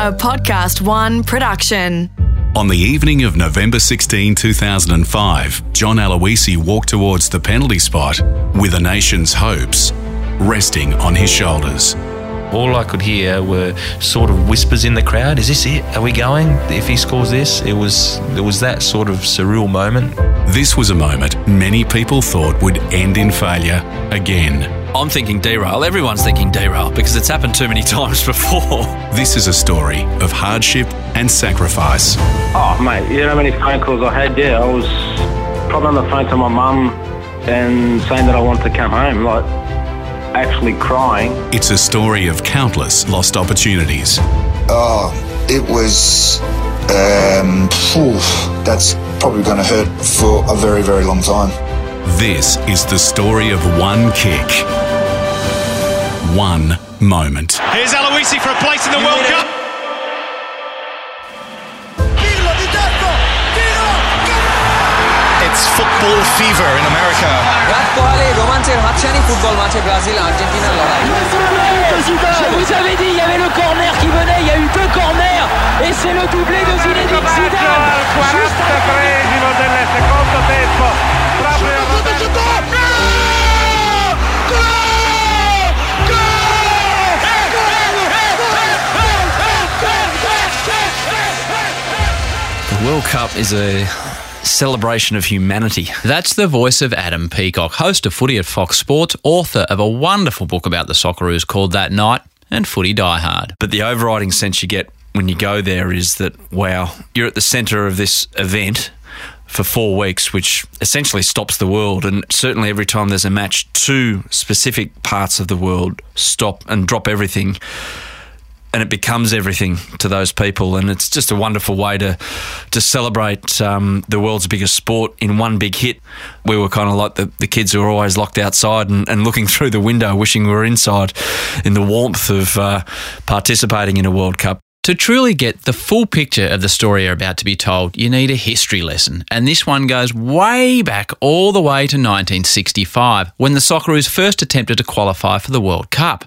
a Podcast One production. On the evening of November 16, 2005, John Aloisi walked towards the penalty spot with the nation's hopes resting on his shoulders. All I could hear were sort of whispers in the crowd. Is this it? Are we going? If he scores this, it was it was that sort of surreal moment. This was a moment many people thought would end in failure again. I'm thinking derail. Everyone's thinking derail because it's happened too many times before. This is a story of hardship and sacrifice. Oh, mate, you know how many phone calls I had? Yeah, I was probably on the phone to my mum and saying that I wanted to come home, like actually crying. It's a story of countless lost opportunities. Oh, it was. Um, phew, that's probably going to hurt for a very, very long time. This is the story of one kick, one moment. Here's Aloisi for a place in the World Cup. It's football fever in America. রাত পোহালে রোমাঞ্চের হাতছানি football মাঠে Brazil আর্জেন্টিনার লড়াই vous avez dit, il y avait le corner qui venait, il y a eu deux corners et c'est le doublé de Zinedine Zidane. Juste del secondo tempo. Proprio The World Cup is a celebration of humanity. That's the voice of Adam Peacock, host of Footy at Fox Sports, author of a wonderful book about the Socceroos called That Night and Footy Die Hard. But the overriding sense you get when you go there is that, wow, you're at the centre of this event for four weeks, which essentially stops the world. And certainly every time there's a match, two specific parts of the world stop and drop everything. And it becomes everything to those people, and it's just a wonderful way to to celebrate um, the world's biggest sport in one big hit. We were kind of like the, the kids who are always locked outside and, and looking through the window, wishing we were inside in the warmth of uh, participating in a World Cup. To truly get the full picture of the story you're about to be told, you need a history lesson. And this one goes way back all the way to 1965, when the Socceroos first attempted to qualify for the World Cup.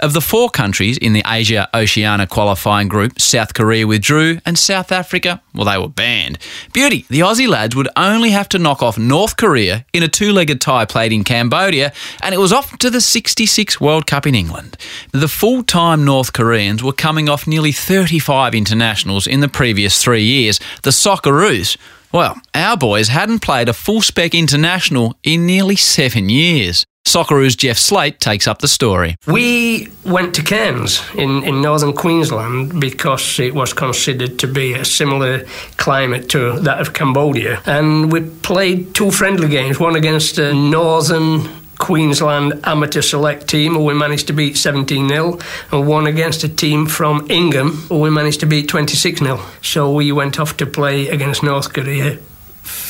Of the four countries in the Asia Oceania qualifying group, South Korea withdrew and South Africa, well, they were banned. Beauty, the Aussie lads would only have to knock off North Korea in a two legged tie played in Cambodia, and it was off to the 66 World Cup in England. The full time North Koreans were coming off nearly 35 internationals in the previous three years. The Socceroos, well, our boys hadn't played a full spec international in nearly seven years. Socceroos Jeff Slate takes up the story. We went to Cairns in, in northern Queensland because it was considered to be a similar climate to that of Cambodia. And we played two friendly games, one against the northern Queensland amateur select team, who we managed to beat 17 0, and one against a team from Ingham, who we managed to beat 26 0. So we went off to play against North Korea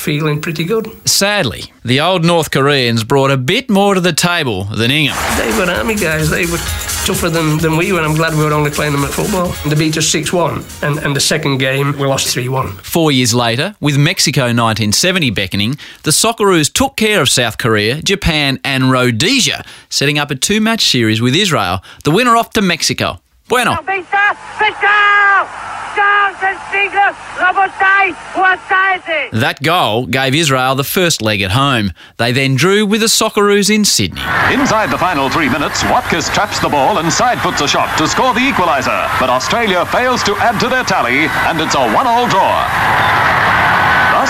feeling pretty good. Sadly, the old North Koreans brought a bit more to the table than Ingham. They were army guys. They were tougher than, than we were, and I'm glad we were only playing them at football. They beat us 6 1, and, and the second game we lost 3 1. Four years later, with Mexico 1970 beckoning, the Socceroos took care of South Korea, Japan, and Rhodesia, setting up a two match series with Israel. The winner off to Mexico. Bueno. That goal gave Israel the first leg at home. They then drew with the Socceroos in Sydney. Inside the final three minutes, Watkiss traps the ball and side puts a shot to score the equaliser. But Australia fails to add to their tally, and it's a one-all draw.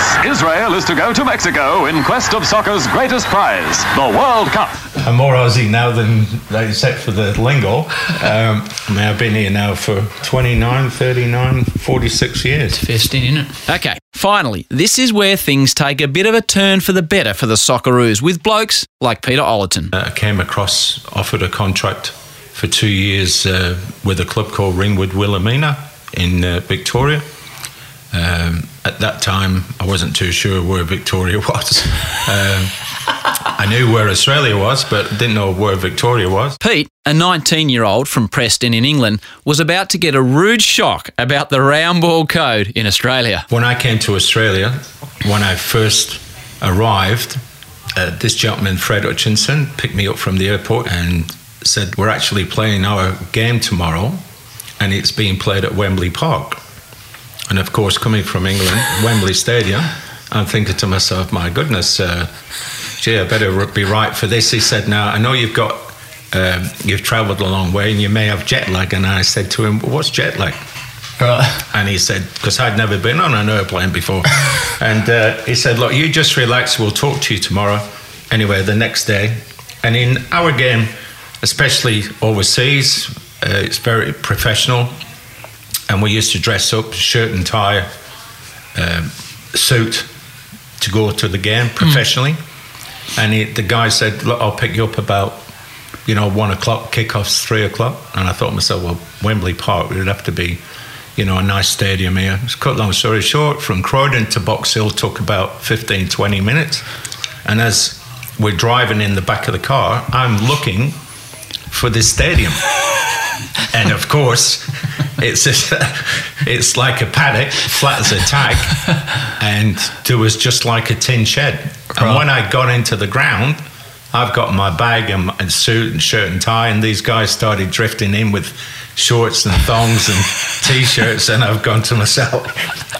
Thus, Israel is to go to Mexico in quest of soccer's greatest prize, the World Cup. I'm more Aussie now than they except for the lingo. Um, I mean, I've been here now for 29, 39, 46 years. It's festin, isn't it? Okay, finally, this is where things take a bit of a turn for the better for the Socceroos with blokes like Peter Ollerton. Uh, I came across, offered a contract for two years uh, with a club called Ringwood Wilhelmina in uh, Victoria. Um, at that time, I wasn't too sure where Victoria was. um, I knew where Australia was, but didn't know where Victoria was. Pete, a 19 year old from Preston in England, was about to get a rude shock about the round ball code in Australia. When I came to Australia, when I first arrived, uh, this gentleman, Fred Hutchinson, picked me up from the airport and said, We're actually playing our game tomorrow and it's being played at Wembley Park. And of course, coming from England, Wembley Stadium, I'm thinking to myself, my goodness, uh, gee, I better be right for this. He said, now, I know you've got, um, you've travelled a long way and you may have jet lag. And I said to him, what's jet lag? Right. And he said, because I'd never been on an airplane before. and uh, he said, look, you just relax. We'll talk to you tomorrow. Anyway, the next day. And in our game, especially overseas, uh, it's very professional. And we used to dress up, shirt and tie, um, suit, to go to the game professionally. And he, the guy said, look, I'll pick you up about, you know, one o'clock, kickoffs three o'clock. And I thought to myself, well, Wembley Park would have to be you know, a nice stadium here. To cut long story short, from Croydon to Box Hill took about 15, 20 minutes. And as we're driving in the back of the car, I'm looking for this stadium. and of course, it's just, it's like a paddock, flat as a tack, and there was just like a tin shed. And when I got into the ground, I've got my bag and, my, and suit and shirt and tie, and these guys started drifting in with shorts and thongs and t-shirts, and I've gone to myself,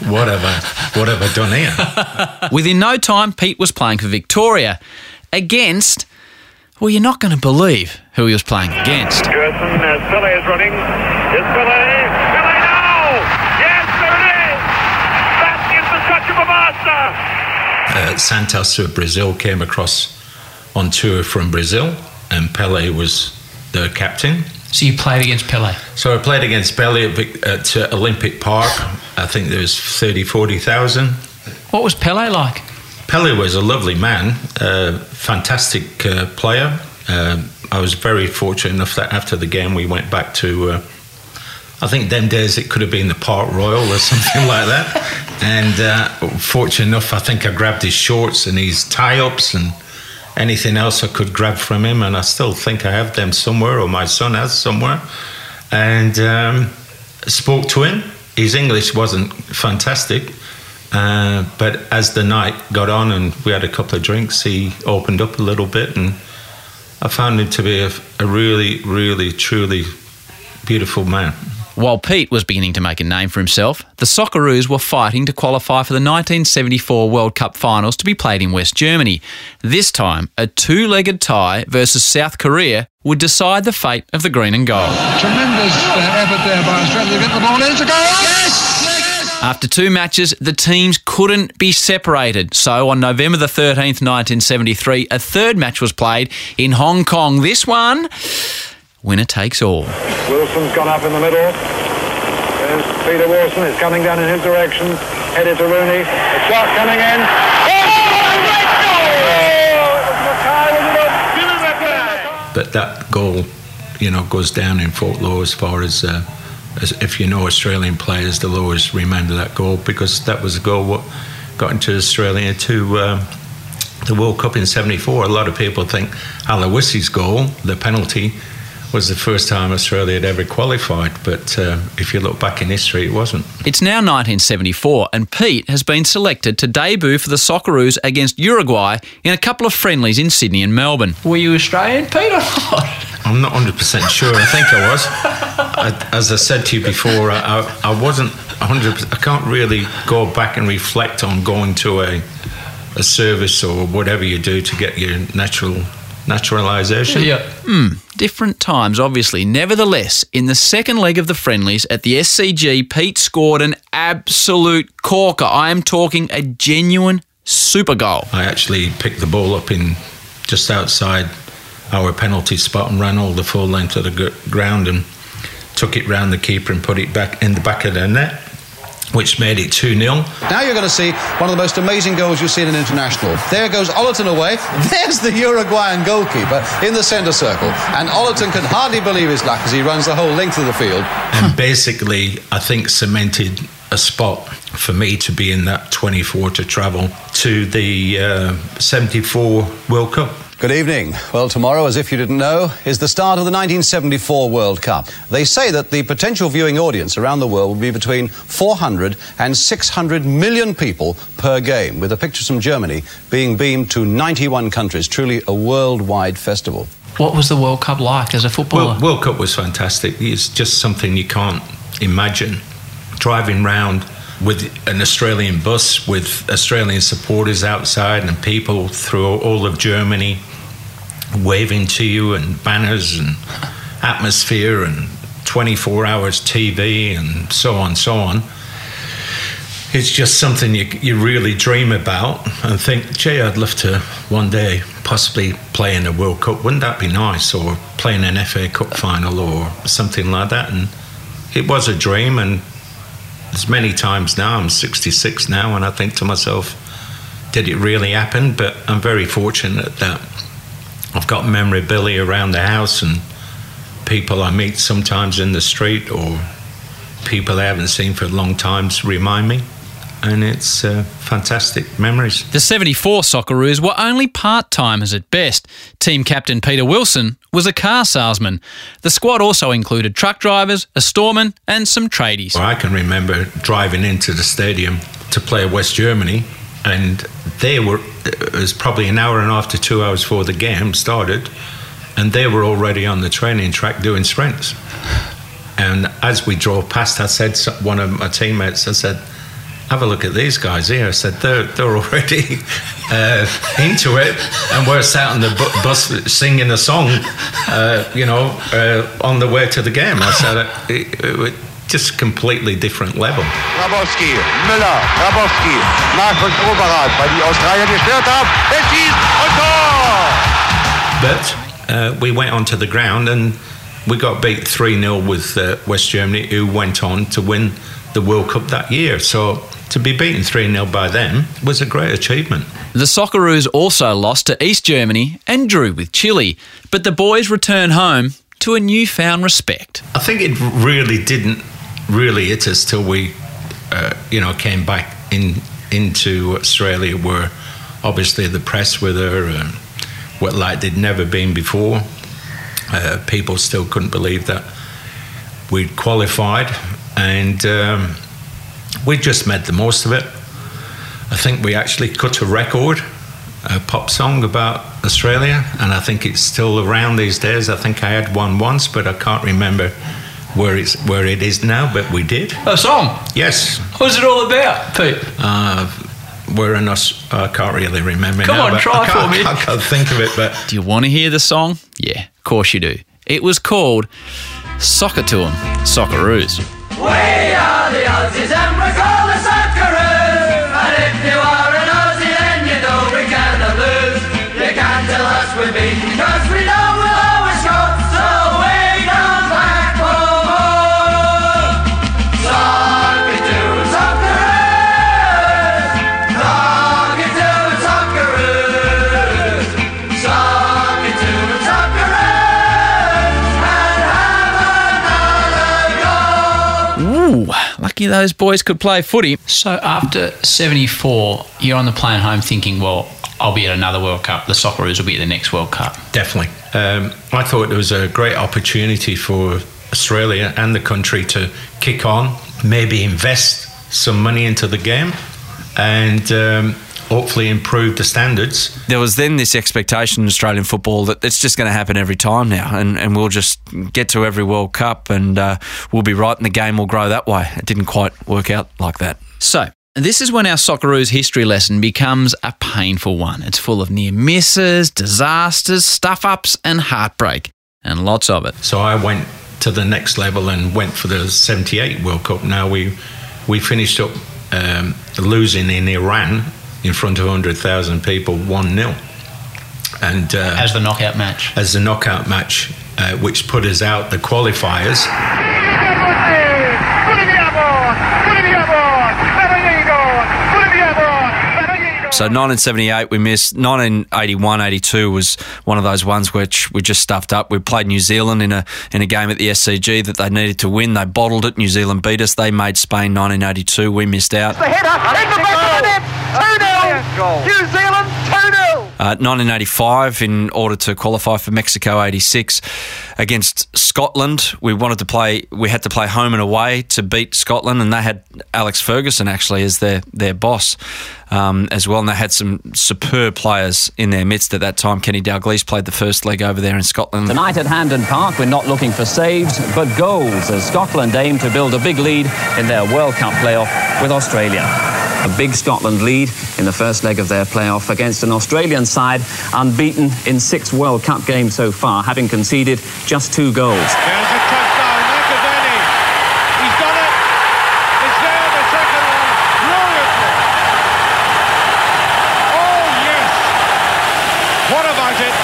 what have I, what have I done here? Within no time, Pete was playing for Victoria against. Well, you're not going to believe who he was playing against. Gerson, as Pele is running. Is Pele? Pele now! Yes, there it is! That is the touch of a master! Uh, Santos of Brazil came across on tour from Brazil, and Pele was the captain. So you played against Pele? So I played against Pele at, at uh, Olympic Park. I think there was 30, 40,000. What was Pele like? Pele was a lovely man, uh, fantastic uh, player. Uh, I was very fortunate enough that after the game we went back to. Uh, I think them days it could have been the Park Royal or something like that. And uh, fortunate enough, I think I grabbed his shorts and his tie-ups and anything else I could grab from him, and I still think I have them somewhere, or my son has somewhere. And um, spoke to him. His English wasn't fantastic, uh, but as the night got on and we had a couple of drinks, he opened up a little bit, and I found him to be a, a really, really, truly beautiful man. While Pete was beginning to make a name for himself, the Socceroos were fighting to qualify for the 1974 World Cup finals to be played in West Germany. This time, a two legged tie versus South Korea would decide the fate of the green and gold. Tremendous uh, effort there by Australia to get the ball in. It's a goal! Yes! After two matches, the teams couldn't be separated. So on November the 13th, 1973, a third match was played in Hong Kong. This one, winner takes all. Wilson's gone up in the middle. There's Peter Wilson. It's coming down in his direction. Headed to Rooney. A shot coming in. Oh great goal! But that goal, you know, goes down in Fort Law as far as, uh, as if you know Australian players, they'll always remember that goal because that was the goal what got into Australia to um, the World Cup in '74. A lot of people think Aloisi's goal, the penalty, was the first time Australia had ever qualified. But uh, if you look back in history, it wasn't. It's now 1974, and Pete has been selected to debut for the Socceroos against Uruguay in a couple of friendlies in Sydney and Melbourne. Were you Australian, Pete, or not? I'm not 100% sure. I think I was. I, as I said to you before, I, I, I wasn't 100%. I can't really go back and reflect on going to a, a service or whatever you do to get your natural naturalisation. Hmm, different times, obviously. Nevertheless, in the second leg of the friendlies at the SCG, Pete scored an absolute corker. I am talking a genuine super goal. I actually picked the ball up in just outside our penalty spot and ran all the full length of the ground and took it round the keeper and put it back in the back of the net, which made it 2 0. Now you're going to see one of the most amazing goals you've seen in international. There goes Ollerton away. There's the Uruguayan goalkeeper in the centre circle. And Ollerton can hardly believe his luck as he runs the whole length of the field. and basically, I think cemented a spot for me to be in that 24 to travel to the uh, 74 World Cup. Good evening. Well, tomorrow, as if you didn't know, is the start of the 1974 World Cup. They say that the potential viewing audience around the world will be between 400 and 600 million people per game, with the pictures from Germany being beamed to 91 countries. Truly a worldwide festival. What was the World Cup like as a footballer? World, World Cup was fantastic. It's just something you can't imagine driving round with an Australian bus with Australian supporters outside and people through all of Germany waving to you and banners and atmosphere and 24 hours TV and so on, so on. It's just something you, you really dream about and think, gee, I'd love to one day possibly play in a World Cup. Wouldn't that be nice? Or play in an FA Cup final or something like that. And it was a dream. And as many times now, I'm 66 now, and I think to myself, did it really happen? But I'm very fortunate that I've got memorabilia around the house and people I meet sometimes in the street or people I haven't seen for a long time remind me. And it's uh, fantastic memories. The 74 Socceroos were only part timers at best. Team captain Peter Wilson was a car salesman. The squad also included truck drivers, a storeman, and some tradies. Well, I can remember driving into the stadium to play West Germany, and they were, it was probably an hour and a half to two hours before the game started, and they were already on the training track doing sprints. And as we drove past, I said, to one of my teammates, I said, have a look at these guys here. I said, they're, they're already uh, into it. And we're sat on the bu- bus singing a song, uh, you know, uh, on the way to the game. I said, it, it, it, just completely different level. Grabowski, Müller, Grabowski, Markus Overath, weil die Australier gestört haben. Er schießt und Tor! But uh, we went onto the ground and we got beat 3 0 with uh, West Germany, who went on to win the World Cup that year. So to be beaten 3 0 by them was a great achievement. The Socceroos also lost to East Germany and drew with Chile, but the boys return home to a newfound respect. I think it really didn't really it is till we, uh, you know, came back in into Australia, where obviously the press were there, um, what like they'd never been before. Uh, people still couldn't believe that we'd qualified, and um, we just made the most of it. I think we actually cut a record, a pop song about Australia, and I think it's still around these days. I think I had one once, but I can't remember where it's where it is now. But we did a song. Yes. What's it all about, Pete? Uh, we're in us. I can't really remember. Come now, on, try for me. I can't think of it, but do you want to hear the song? Yeah, of course you do. It was called "Soccer to 'em," Socceroos. We are the Aussies and we're called the Socceroos. And if you are an Aussie, then you know we cannot lose. You can't tell us we're beaten, cause we know lucky those boys could play footy. So after 74, you're on the plane home thinking, well, I'll be at another World Cup. The Socceroos will be at the next World Cup. Definitely. Um, I thought it was a great opportunity for Australia and the country to kick on, maybe invest some money into the game, and um, hopefully improve the standards. There was then this expectation in Australian football that it's just going to happen every time now, and, and we'll just get to every World Cup and uh, we'll be right, and the game will grow that way. It didn't quite work out like that. So, this is when our Socceroos history lesson becomes a painful one. It's full of near misses, disasters, stuff ups, and heartbreak, and lots of it. So I went to the next level and went for the 78 World Cup. Now we we finished up um, losing in Iran in front of 100,000 people 1 0. And uh, As the knockout match. as the knockout match, uh, which put us out the qualifiers. So 1978 we missed. 1981, 82 was one of those ones which we just stuffed up. We played New Zealand in a in a game at the SCG that they needed to win. They bottled it. New Zealand beat us. They made Spain 1982. We missed out. The header in the back of the net. 2 0. New Zealand 2 0. Uh, 1985, in order to qualify for Mexico 86 against Scotland, we wanted to play. We had to play home and away to beat Scotland, and they had Alex Ferguson actually as their their boss um, as well, and they had some superb players in their midst at that time. Kenny Dalglish played the first leg over there in Scotland. Tonight at Hampden Park, we're not looking for saves, but goals as Scotland aim to build a big lead in their World Cup playoff with Australia. A big Scotland lead in the first leg of their playoff against an Australian side unbeaten in six World Cup games so far, having conceded just two goals. There's a touchdown, McAvennie. He's done it. It's there, the second one. Brilliantly. Oh, yes. What about it?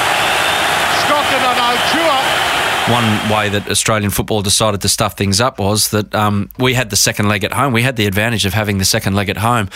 Scotland are now two up. One way that Australian football decided to stuff things up was that um, we had the second leg at home. We had the advantage of having the second leg at home,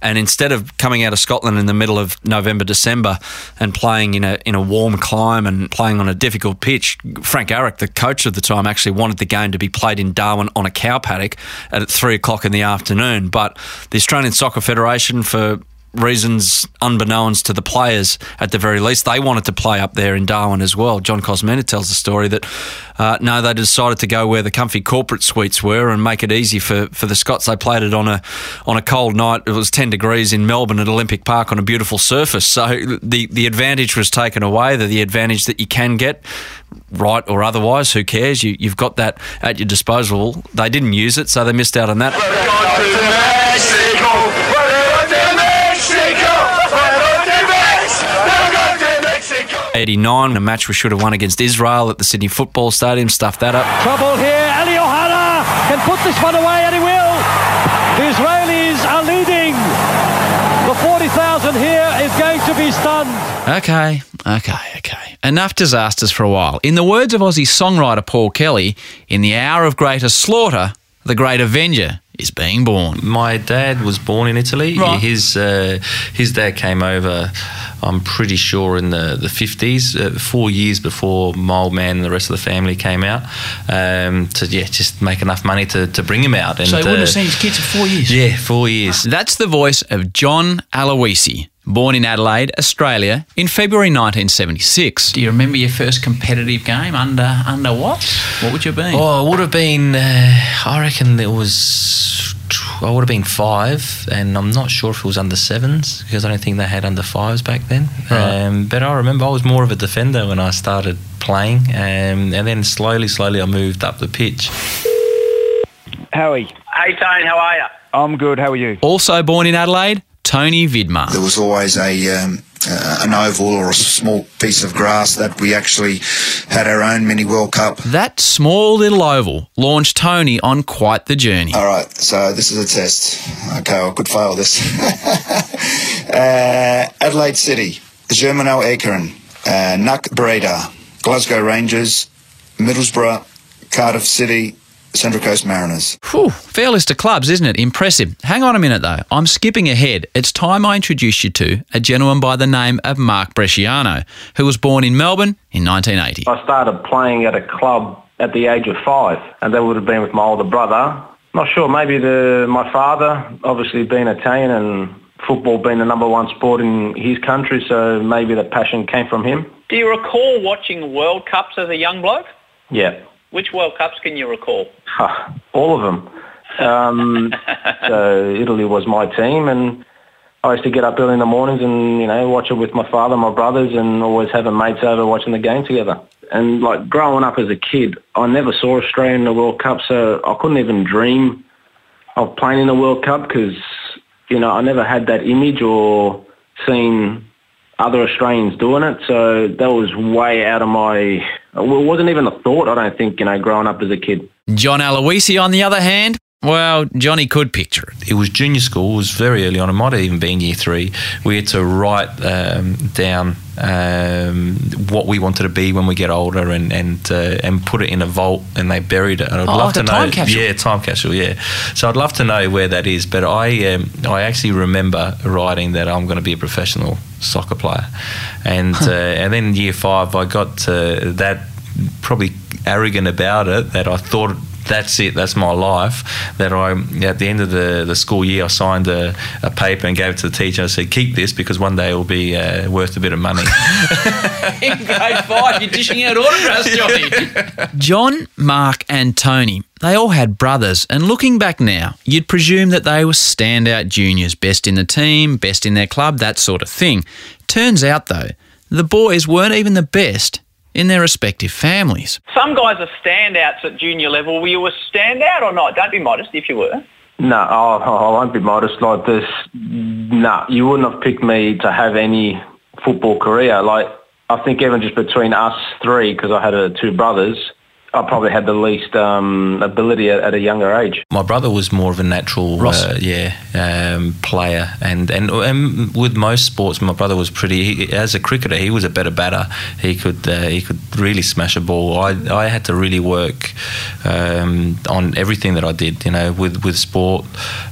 and instead of coming out of Scotland in the middle of November, December, and playing in a in a warm climb and playing on a difficult pitch, Frank Arok, the coach of the time, actually wanted the game to be played in Darwin on a cow paddock at three o'clock in the afternoon. But the Australian Soccer Federation, for reasons unbeknownst to the players at the very least. They wanted to play up there in Darwin as well. John Kosmina tells the story that uh, no, they decided to go where the comfy corporate suites were and make it easy for, for the Scots. They played it on a on a cold night. It was ten degrees in Melbourne at Olympic Park on a beautiful surface. So the the advantage was taken away. The, the advantage that you can get right or otherwise, who cares? You, you've got that at your disposal. They didn't use it, so they missed out on that. 89, a match we should have won against Israel at the Sydney Football Stadium, stuffed that up. Trouble here. Eli Ohana can put this one away, and he will. The Israelis are leading. The 40,000 here is going to be stunned. Okay, okay, okay. Enough disasters for a while. In the words of Aussie songwriter Paul Kelly, in the hour of greater slaughter, the great avenger is being born. My dad was born in Italy. Right. His uh, his dad came over. I'm pretty sure in the the 50s, uh, four years before my old man and the rest of the family came out. Um, to yeah, just make enough money to, to bring him out. And, So he wouldn't uh, have seen his kids for four years? Yeah, four years. That's the voice of John Aloisi, born in Adelaide, Australia, in February 1976. Do you remember your first competitive game under under what? What would you have been? Oh, it would have been. Uh, I reckon it was. I would have been five, and I'm not sure if it was under sevens because I don't think they had under fives back then. Right. Um, but I remember I was more of a defender when I started playing, um, and then slowly, slowly I moved up the pitch. Howie. Hey, Tone, how are you? I'm good. How are you? Also born in Adelaide, Tony Vidmar. There was always a um, uh, an oval or a small piece of grass that we actually had our own mini World Cup. That small little oval launched Tony on quite the journey. All right, so this is a test. Okay, I could fail this. uh, Adelaide City, Germinal Ekeren, uh, NAC Breda, Glasgow Rangers, Middlesbrough, Cardiff City, Central Coast Mariners. Whew, fair list of clubs, isn't it? Impressive. Hang on a minute though. I'm skipping ahead. It's time I introduce you to a gentleman by the name of Mark Bresciano, who was born in Melbourne in 1980. I started playing at a club at the age of five, and that would have been with my older brother. Not sure, maybe the my father, obviously being Italian and football being the number one sport in his country, so maybe the passion came from him. Do you recall watching World Cups as a young bloke? Yeah, Which World Cups can you recall? all of them. Um, so Italy was my team, and I used to get up early in the mornings and you know watch it with my father, my brothers, and always having mates over watching the game together. And like growing up as a kid, I never saw Australia in the World Cup, so I couldn't even dream of playing in the World Cup because you know I never had that image or seen other Australians doing it. So that was way out of my. Well, it wasn't even a thought. I don't think you know growing up as a kid. John Aloisi, on the other hand, well, Johnny could picture it. It was junior school. It was very early on. It might have even been year three. We had to write um, down um, what we wanted to be when we get older, and and uh, and put it in a vault, and they buried it. And I'd Oh, love to know. time capsule. Yeah, time capsule. Yeah. So I'd love to know where that is. But I um, I actually remember writing that I'm going to be a professional soccer player, and uh, and then year five I got uh, that probably arrogant about it that I thought that's it, that's my life. That I, at the end of the, the school year, I signed a, a paper and gave it to the teacher. I said, keep this because one day it will be uh, worth a bit of money. In grade five, you're dishing out autographs, Johnny. John, Mark, and Tony, they all had brothers, and looking back now, you'd presume that they were standout juniors, best in the team, best in their club, that sort of thing. Turns out, though, the boys weren't even the best in their respective families. Some guys are standouts at junior level. Were you a standout or not? Don't be modest if you were. No, I, I won't be modest like this. No, you wouldn't have picked me to have any football career. Like, I think even just between us three, because I had uh, two brothers, I probably had the least um, ability at, at, a younger age. My brother was more of a natural, uh, yeah, um, player, and, and and with most sports, my brother was pretty. He, as a cricketer, he was a better batter. He could uh, he could really smash a ball. I, I had to really work um, on everything that I did, you know, with with sport,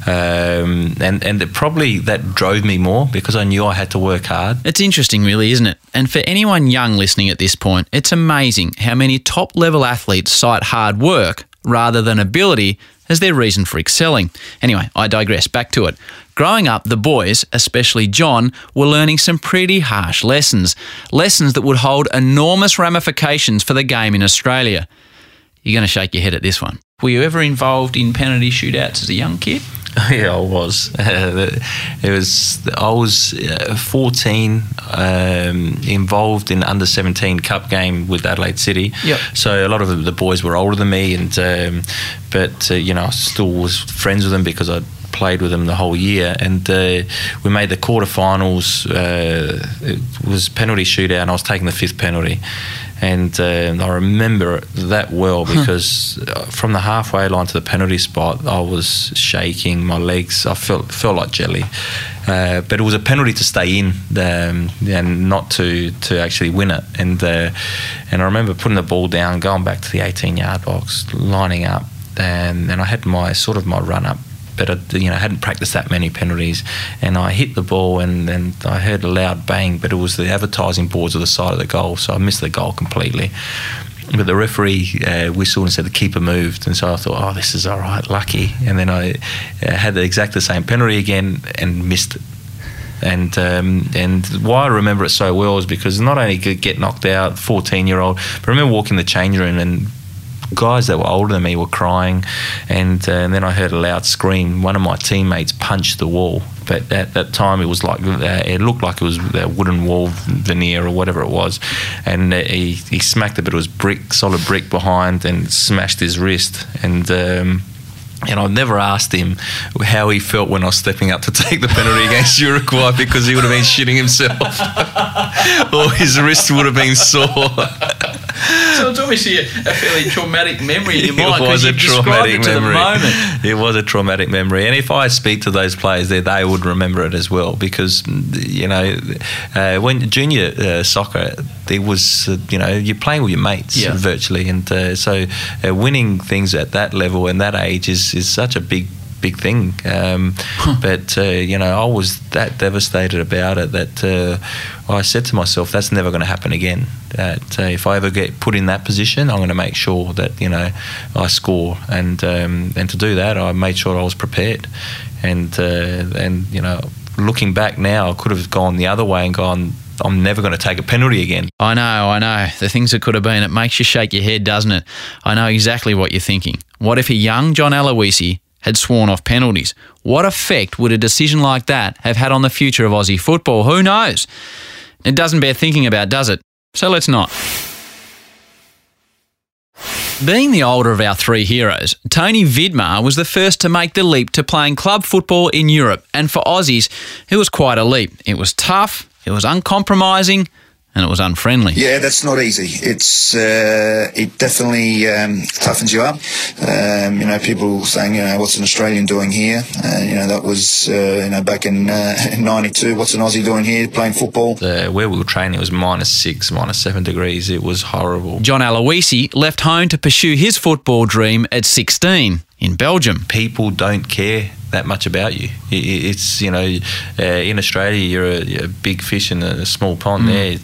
um, and and it probably that drove me more because I knew I had to work hard. It's interesting, really, isn't it? And for anyone young listening at this point, it's amazing how many top level athletes athletes cite hard work rather than ability as their reason for excelling. Anyway, I digress. Back to it. Growing up, the boys, especially John, were learning some pretty harsh lessons. Lessons that would hold enormous ramifications for the game in Australia. You're going to shake your head at this one. Were you ever involved in penalty shootouts as a young kid? Yeah, I was. it was. I was uh, 14, um, involved in under 17 cup game with Adelaide City. Yep. So a lot of the boys were older than me, and um, but uh, you know I still was friends with them because I played with them the whole year, and uh, we made the quarterfinals. Uh, it was penalty shootout, and I was taking the fifth penalty, and uh, I remember that well because huh. from the halfway line to the penalty spot, I was shaking my legs. I felt felt like jelly, uh, but it was a penalty to stay in um, and not to to actually win it. And uh, and I remember putting the ball down, going back to the 18 yard box, lining up, and and I had my sort of my run up but I, you know, hadn't practiced that many penalties, and I hit the ball, and, and I heard a loud bang, but it was the advertising boards at the side of the goal, so I missed the goal completely. But the referee uh, whistled and said the keeper moved, and so I thought, oh, this is all right, lucky. And then I uh, had the exact the same penalty again and missed it and um, and why I remember it so well is because not only could get knocked out, 14 year old, but I remember walking the change room and guys that were older than me were crying, and, uh, and then I heard a loud scream. One of my teammates punched the wall, but at that time it was like uh, it looked like it was a wooden wall veneer or whatever it was, and uh, he he smacked it, but it was brick, solid brick behind, and smashed his wrist, and. Um, and I've never asked him how he felt when I was stepping up to take the penalty against Uruguay because he would have been shitting himself or his wrist would have been sore. so it's obviously a, a, fairly traumatic memory in your mind. It was a traumatic memory. It was a traumatic memory, and if I speak to those players, they they would remember it as well because you know uh, when junior uh, soccer, there was uh, you know you're playing with your mates yeah. virtually, and uh, so uh, winning things at that level and that age is is such a big big thing. Um, huh. But uh, you know, I was that devastated about it that uh, I said to myself, "That's never going to happen again." That uh, if I ever get put in that position, I'm going to make sure that you know I score, and um, and to do that, I made sure I was prepared, and uh, and you know, looking back now, I could have gone the other way and gone. I'm never going to take a penalty again. I know, I know. The things that could have been, it makes you shake your head, doesn't it? I know exactly what you're thinking. What if a young John Aloisi had sworn off penalties. What effect would a decision like that have had on the future of Aussie football? Who knows? It doesn't bear thinking about, does it? So let's not. Being the older of our three heroes, Tony Vidmar was the first to make the leap to playing club football in Europe, and for Aussies, it was quite a leap. It was tough, it was uncompromising, and it was unfriendly. Yeah, that's not easy. It's uh, it definitely um, toughens you up. Um, you know, people saying, you know, what's an Australian doing here? Uh, you know, that was uh, you know back in '92. Uh, what's an Aussie doing here playing football? where we were training, it was minus six, minus seven degrees. It was horrible. John Aloisi left home to pursue his football dream at 16 in Belgium. People don't care that much about you. It's you know, uh, in Australia you're a, you're a, big fish in a small pond. Mm. There,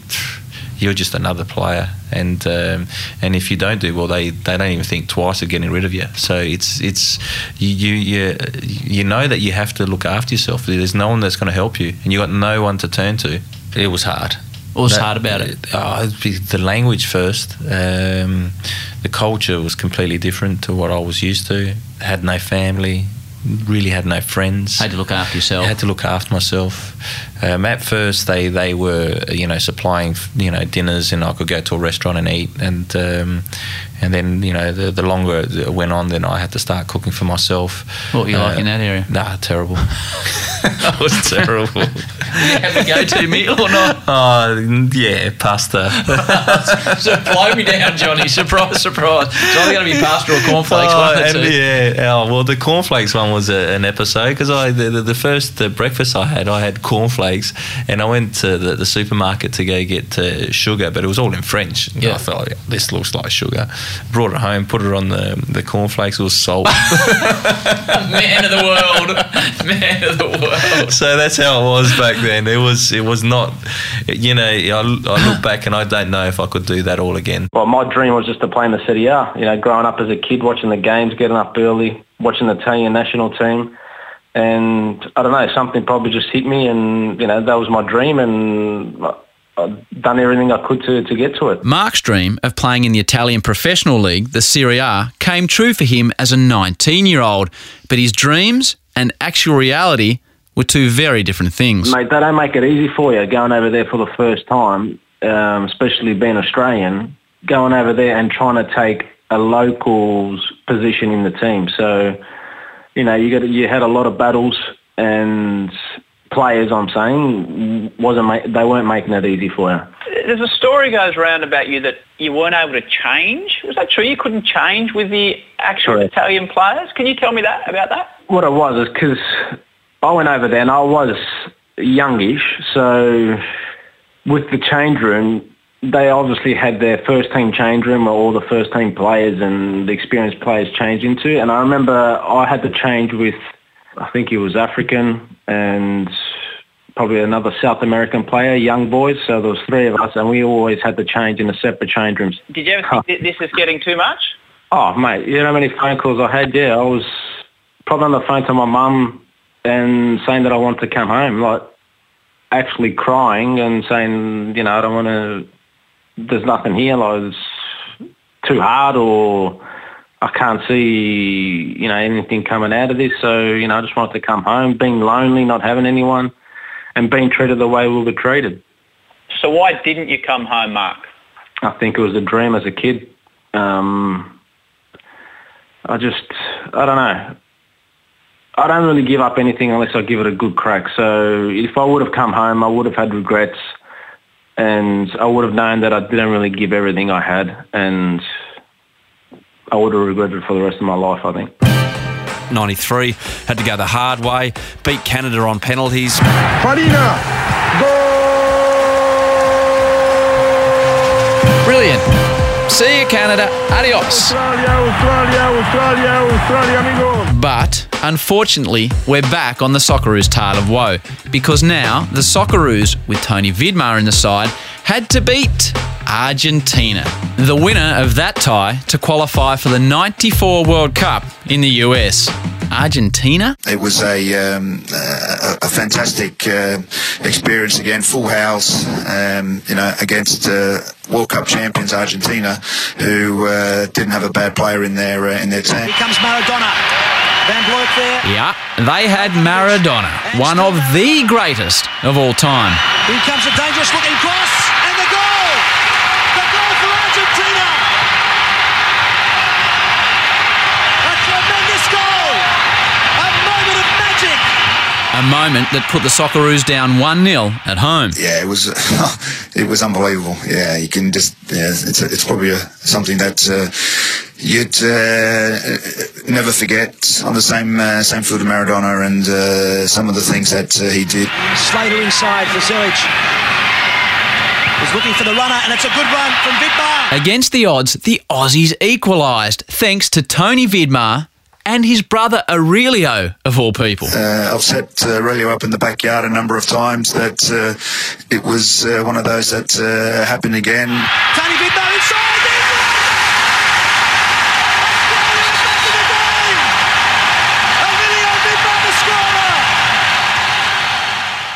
you're just another player. and um, and if you don't do well, they, they don't even think twice of getting rid of you. So it's it's you you you, you know that you have to look after yourself. There's no one that's going to help you, and you got no one to turn to. It was hard. What was hard about it? Be the language first. Um, the culture was completely different to what I was used to. Had no family, really had no friends. Had to look after yourself. had to look after myself. Um, at first, they, they were you know supplying you know dinners, and I could go to a restaurant and eat, and um, and then you know the, the longer it went on, then I had to start cooking for myself. What were you like in that area? Nah, terrible. that was terrible. have a go-to meal or not? Oh yeah, pasta. so blow me down, Johnny. Surprise, surprise. It's either going to be pasta or cornflakes. Oh, and yeah, oh, well, the cornflakes one was a, an episode because I the, the, the first uh, breakfast I had, I had cornflakes, and I went to the, the supermarket to go get uh, sugar, but it was all in French. Yeah. I thought "Yeah, this looks like sugar. Brought it home, put it on the the cornflakes. It was salt. Man of the world. Man of the world. so that's how it was back then. It was it was not, you know. I, I look back and I don't know if I could do that all again. Well, my dream was just to play in the Serie A. You know, growing up as a kid, watching the games, getting up early, watching the Italian national team, and I don't know, something probably just hit me, and you know, that was my dream, and I've done everything I could to, to get to it. Mark's dream of playing in the Italian professional league, the Serie A, came true for him as a 19 year old. But his dreams and actual reality were two very different things. Mate, they don't make it easy for you going over there for the first time, um, especially being Australian, going over there and trying to take a local's position in the team. So, you know, you got you had a lot of battles and players. I'm saying wasn't they weren't making it easy for you. There's a story goes around about you that you weren't able to change. Was that true? You couldn't change with the actual Correct. Italian players? Can you tell me that about that? What it was is because I went over there and I was youngish, so with the change room, they obviously had their first team change room where all the first team players and the experienced players changed into. And I remember I had to change with, I think he was African and probably another South American player, young boys. So there was three of us and we always had to change in a separate change rooms. Did you ever think this is getting too much? Oh, mate, you know how many phone calls I had? Yeah, I was probably on the phone to my mum and saying that I want to come home, like actually crying and saying, you know, I don't want to, there's nothing here, like it's too hard or I can't see, you know, anything coming out of this. So, you know, I just wanted to come home, being lonely, not having anyone and being treated the way we were treated. So why didn't you come home, Mark? I think it was a dream as a kid. Um, I just, I don't know. I don't really give up anything unless I give it a good crack. So if I would have come home, I would have had regrets and I would have known that I didn't really give everything I had and I would have regretted it for the rest of my life, I think. 93 had to go the hard way, beat Canada on penalties. Farina. Brilliant. See you, Canada. Adios. Australia, Australia, Australia, Australia, amigo. But unfortunately, we're back on the Socceroos tale of woe because now the Socceroos, with Tony Vidmar in the side, had to beat Argentina, the winner of that tie to qualify for the 94 World Cup in the US. Argentina? It was a um, a, a fantastic uh, experience again, full house, um, you know, against uh, World Cup champions Argentina, who uh, didn't have a bad player in their uh, in their team. Here comes Maradona. Yeah, they had Maradona, one of the greatest of all time. Here comes a dangerous looking cross. And the goal! The goal for Argentina! A tremendous goal! A moment of magic! A moment that put the Socceroos down 1 0 at home. Yeah, it was it was unbelievable. Yeah, you can just yeah, it's it's probably a, something that uh, you'd uh, never forget. On the same uh, same field of Maradona and uh, some of the things that uh, he did. Slater inside for Zelic. He's looking for the runner, and it's a good run from Vidmar. Against the odds, the Aussies equalised thanks to Tony Vidmar and his brother Aurelio, of all people. Uh, I've set uh, Aurelio up in the backyard a number of times. That uh, it was uh, one of those that uh, happened again. Tony Vidmar inside.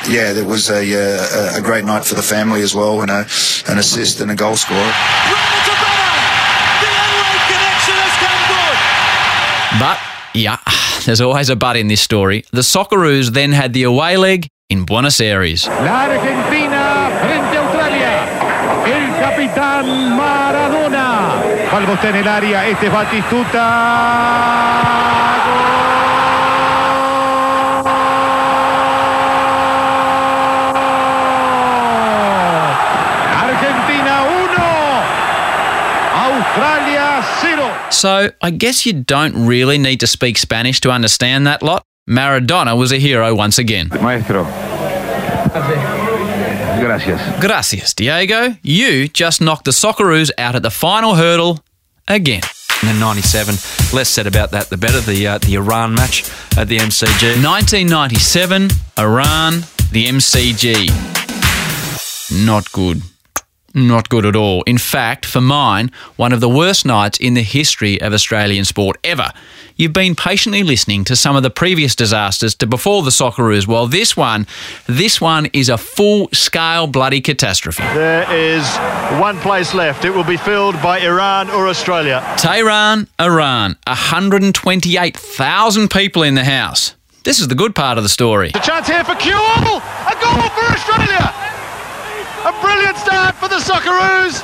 Yeah, that was a, uh, a great night for the family as well, and a, an assist and a goal scorer. But, yeah, there's always a but in this story. The Socceroos then had the away leg in Buenos Aires. La Argentina frente a Australia. El capitán Maradona. Balbo está en el área. Este es Batistuta. Argentina 1. Australia 0. So, I guess you don't really need to speak Spanish to understand that lot. Maradona was a hero once again. Maestro. Gracias. Gracias, Diego. You just knocked the Socceroos out at the final hurdle again. And then 97, less said about that, the better. The uh, the Iran match at the MCG. 1997, Iran, the MCG. Not good. Not good at all. In fact, for mine, one of the worst nights in the history of Australian sport ever. You've been patiently listening to some of the previous disasters to before the Socceroos. Well, this one, this one is a full-scale bloody catastrophe. There is one place left. It will be filled by Iran or Australia. Tehran, Iran, 128,000 people in the house. This is the good part of the story. The chance here for Kewell. A goal for Australia. A brilliant start for the Socceroos.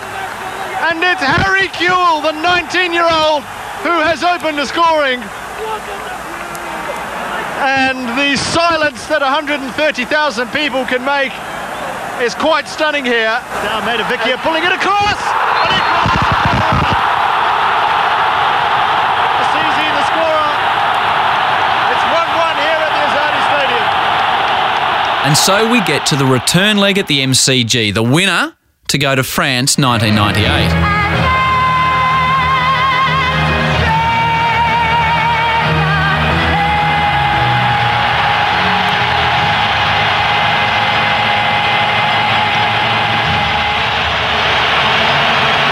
And it's Harry Kewell, the 19-year-old, who has opened the scoring. And the silence that 130,000 people can make is quite stunning here. Now Mahdavikia pulling it across. And it Azizi, the scorer. It's 1-1 here at the Azadi Stadium. And so we get to the return leg at the MCG, the winner to go to France 1998.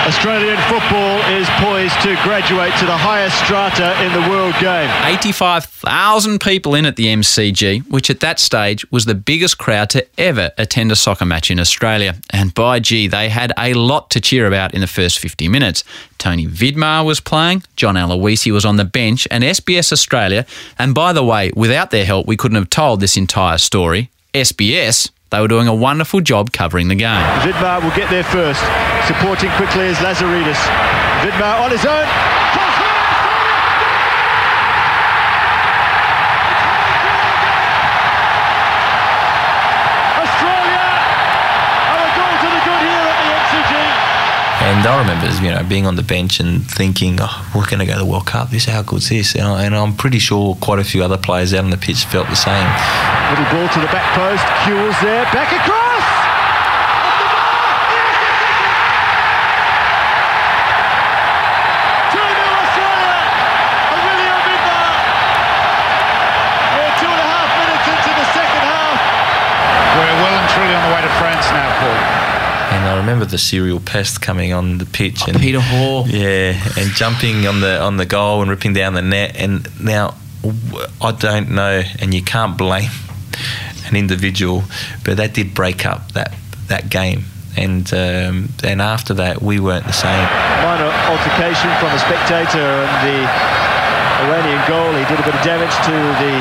Australian football is poised to graduate to the highest strata in the world game. 85,000 people in at the MCG, which at that stage was the biggest crowd to ever attend a soccer match in Australia. And by gee, they had a lot to cheer about in the first 50 minutes. Tony Vidmar was playing, John Aloisi was on the bench, and SBS Australia. And by the way, without their help, we couldn't have told this entire story. SBS, they were doing a wonderful job covering the game. Vidmar will get there first. Supporting quickly is Lazaridis. Vidmar on his own. Australia are a goal to the good here at the MCG. And I remember, you know, being on the bench and thinking, oh, we're going to go to the World Cup. This, how good's this? And, I, I'm pretty sure quite a few other players out on the pitch felt the same. Little ball to the back post. Kewell's there. Back across. We're well and truly on the way to France now, Paul. And I remember the serial pest coming on the pitch and Peter Hore. Yeah, and jumping on the on the goal and ripping down the net. And now I don't know, and you can't blame an individual, but that did break up that that game. And um, and after that, we weren't the same. Minor altercation from a spectator and the Iranian goal. He did a bit of damage to the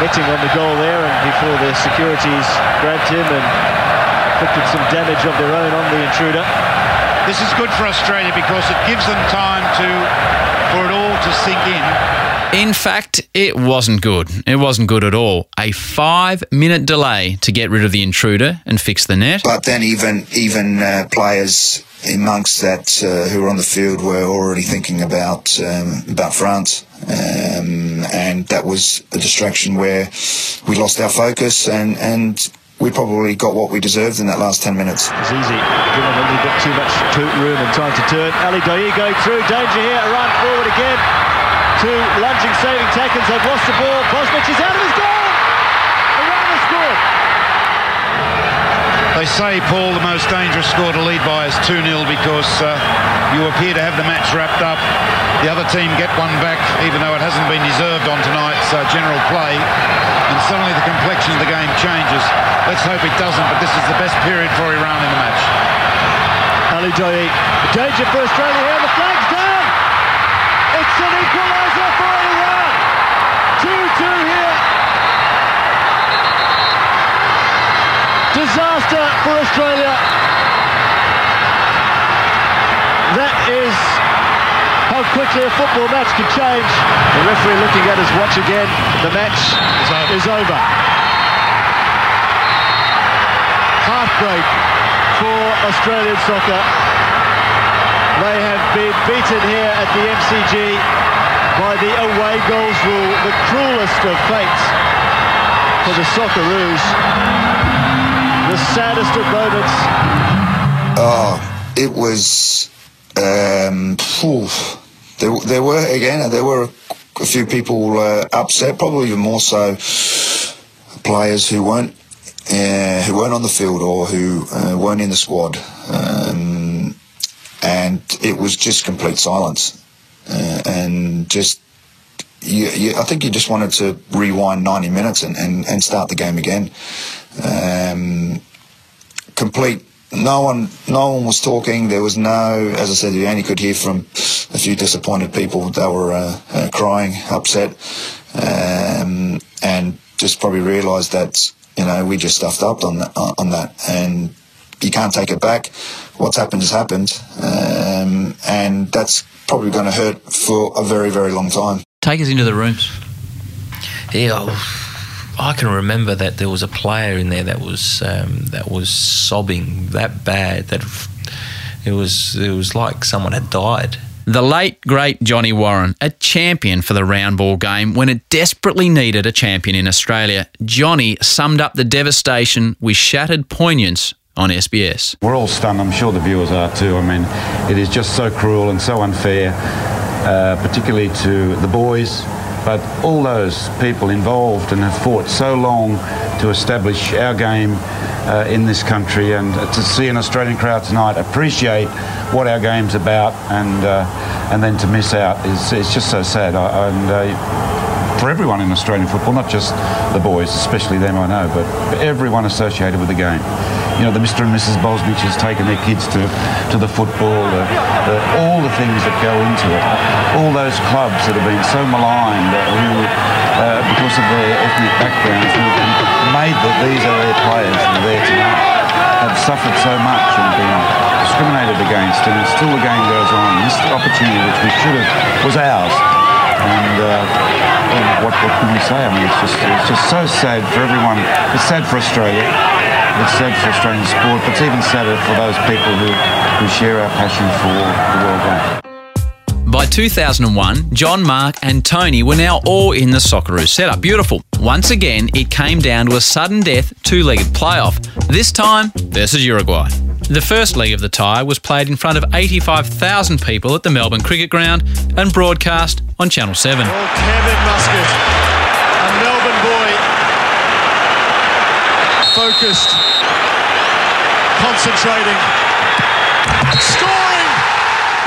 netting on the goal there and before the securities grabbed him and inflicted some damage of their own on the intruder. This is good for Australia because it gives them time to for it all to sink in. In fact, it wasn't good. It wasn't good at all. A five minute delay to get rid of the intruder and fix the net. But then even even uh, players amongst that uh, who were on the field were already thinking about um, about France, um, and that was a distraction where we lost our focus and and. We probably got what we deserved in that last 10 minutes. It's easy, given that we've got too much room and time to turn. Ali going through, danger here, Iran forward again. two lunging, saving tackles. They've lost the ball. Bosnich is out of his goal. Iran has scored. They say, Paul, the most dangerous score to lead by is 2 0 because uh, you appear to have the match wrapped up. The other team get one back, even though it hasn't been deserved on tonight's uh, general play. And suddenly the complexion of the game changes. Let's hope it doesn't, but this is the best period for Iran in the match. Ali Joyi. Danger for Australia here. The flag's down. It's an equaliser for Iran. 2-2 here. Disaster for Australia. That is how quickly a football match can change. The referee looking at his watch again. The match is over. Heartbreak for Australian soccer. They have been beaten here at the MCG by the away goals rule, the cruelest of fates for the Socceroos. The saddest of moments. Oh, it was. Um, there, there were again. There were a few people uh, upset, probably even more so players who weren't uh, who weren't on the field or who uh, weren't in the squad, um, and it was just complete silence, uh, and just. You, you, I think you just wanted to rewind 90 minutes and, and, and start the game again. Um, complete no one no one was talking. There was no as i said you only could hear from a few disappointed people. They were uh, uh, crying upset um, and just probably realized that you know we just stuffed up on that on that. And you can't take it back. What's happened has happened. Um, and that's probably going to hurt for a very very long time Take us into the rooms. Yeah, I can remember that there was a player in there that was um, that was sobbing that bad that it was it was like someone had died. The late, great Johnny Warren, a champion for the round ball game when it desperately needed a champion in Australia. Johnny summed up the devastation with shattered poignance on SBS. We're all stunned. I'm sure the viewers are too. I mean, it is just so cruel and so unfair, uh, particularly to the boys, but all those people involved and have fought so long to establish our game uh, in this country and to see an Australian crowd tonight appreciate what our game's about and uh, and then to miss out is it's just so sad. I, and uh, for everyone in Australian football, not just the boys, especially them I know, but everyone associated with the game. You know, the Mr. and Mrs. Bosnich has taken their kids to, to the football, the, the, all the things that go into it. All those clubs that have been so maligned, who, uh, because of their ethnic backgrounds, who made that these are their players are there tonight, have suffered so much and been discriminated against, and still the game goes on. This opportunity, which we should have, was ours. And uh, well, what, what can we say? I mean, it's just, it's just so sad for everyone. It's sad for Australia. It's sad for Australian sport, but it's even sadder for those people who, who share our passion for the world game. By 2001, John, Mark, and Tony were now all in the Socceroos setup. Beautiful. Once again, it came down to a sudden death two legged playoff, this time versus Uruguay. The first leg of the tie was played in front of 85,000 people at the Melbourne Cricket Ground and broadcast on Channel 7. Kevin Muscat, a Melbourne boy, focused, concentrating, scoring.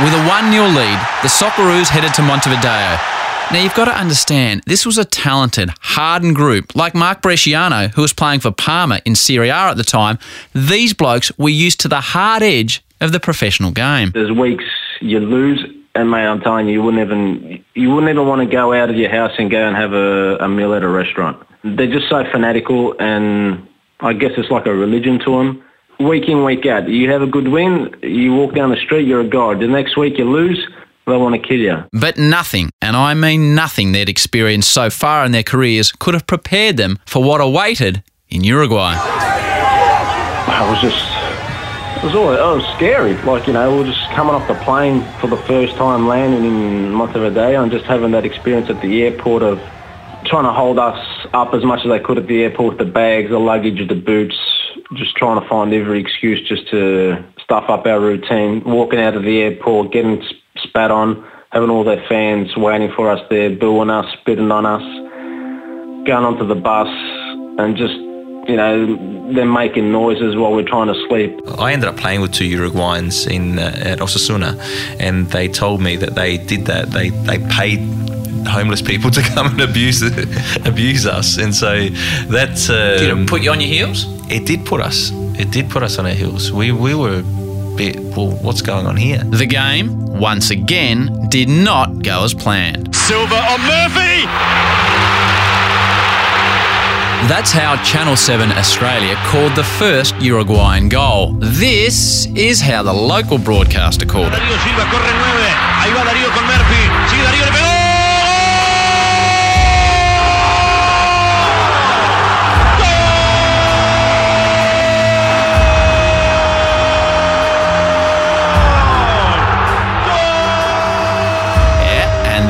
With a 1 0 lead, the Socceroos headed to Montevideo. Now, you've got to understand, this was a talented, hardened group. Like Mark Bresciano, who was playing for Parma in Serie A at the time, these blokes were used to the hard edge of the professional game. There's weeks you lose, and mate, I'm telling you, you wouldn't even you wouldn't even want to go out of your house and go and have a, a meal at a restaurant. They're just so fanatical, and I guess it's like a religion to them. Week in, week out, you have a good win, you walk down the street, you're a god. The next week you lose, they want to kill you. But nothing, and I mean nothing they'd experienced so far in their careers could have prepared them for what awaited in Uruguay. I was just, it was all, it was scary. Like, you know, we were just coming off the plane for the first time, landing in Montevideo and just having that experience at the airport of trying to hold us up as much as they could at the airport, the bags, the luggage, the boots, just trying to find every excuse just to stuff up our routine, walking out of the airport, getting spat on, having all their fans waiting for us there, booing us, spitting on us, going onto the bus and just, you know, them making noises while we're trying to sleep. I ended up playing with two Uruguayans in uh, at Osasuna, and they told me that they did that. They they paid homeless people to come and abuse abuse us, and so that uh, Did it put you on your heels? It did put us. It did put us on our heels. We we were a bit. Well, what's going on here? The game, once again, did not go as planned. Silva on Murphy. That's how Channel 7 Australia called the first Uruguayan goal. This is how the local broadcaster called it.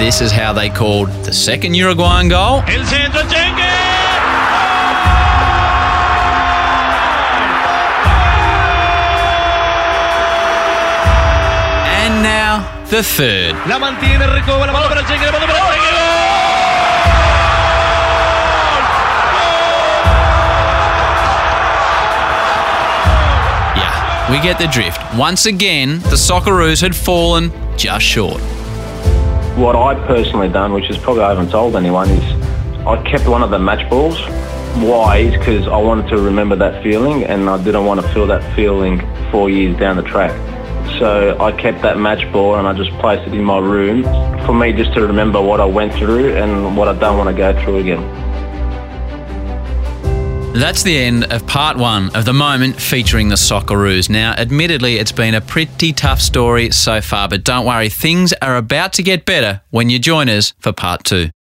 This is how they called the second Uruguayan goal. El centro, And now the third. La mantiene, la para la para we get the drift. Once again, the Socceroos had fallen just short. What I personally done, which is probably I haven't told anyone, is I kept one of the match balls. Why? Is because I wanted to remember that feeling, and I didn't want to feel that feeling four years down the track. So I kept that match ball and I just placed it in my room for me just to remember what I went through and what I don't want to go through again. That's the end of part one of the moment featuring the Socceroos. Now, admittedly, it's been a pretty tough story so far, but don't worry, things are about to get better when you join us for part two.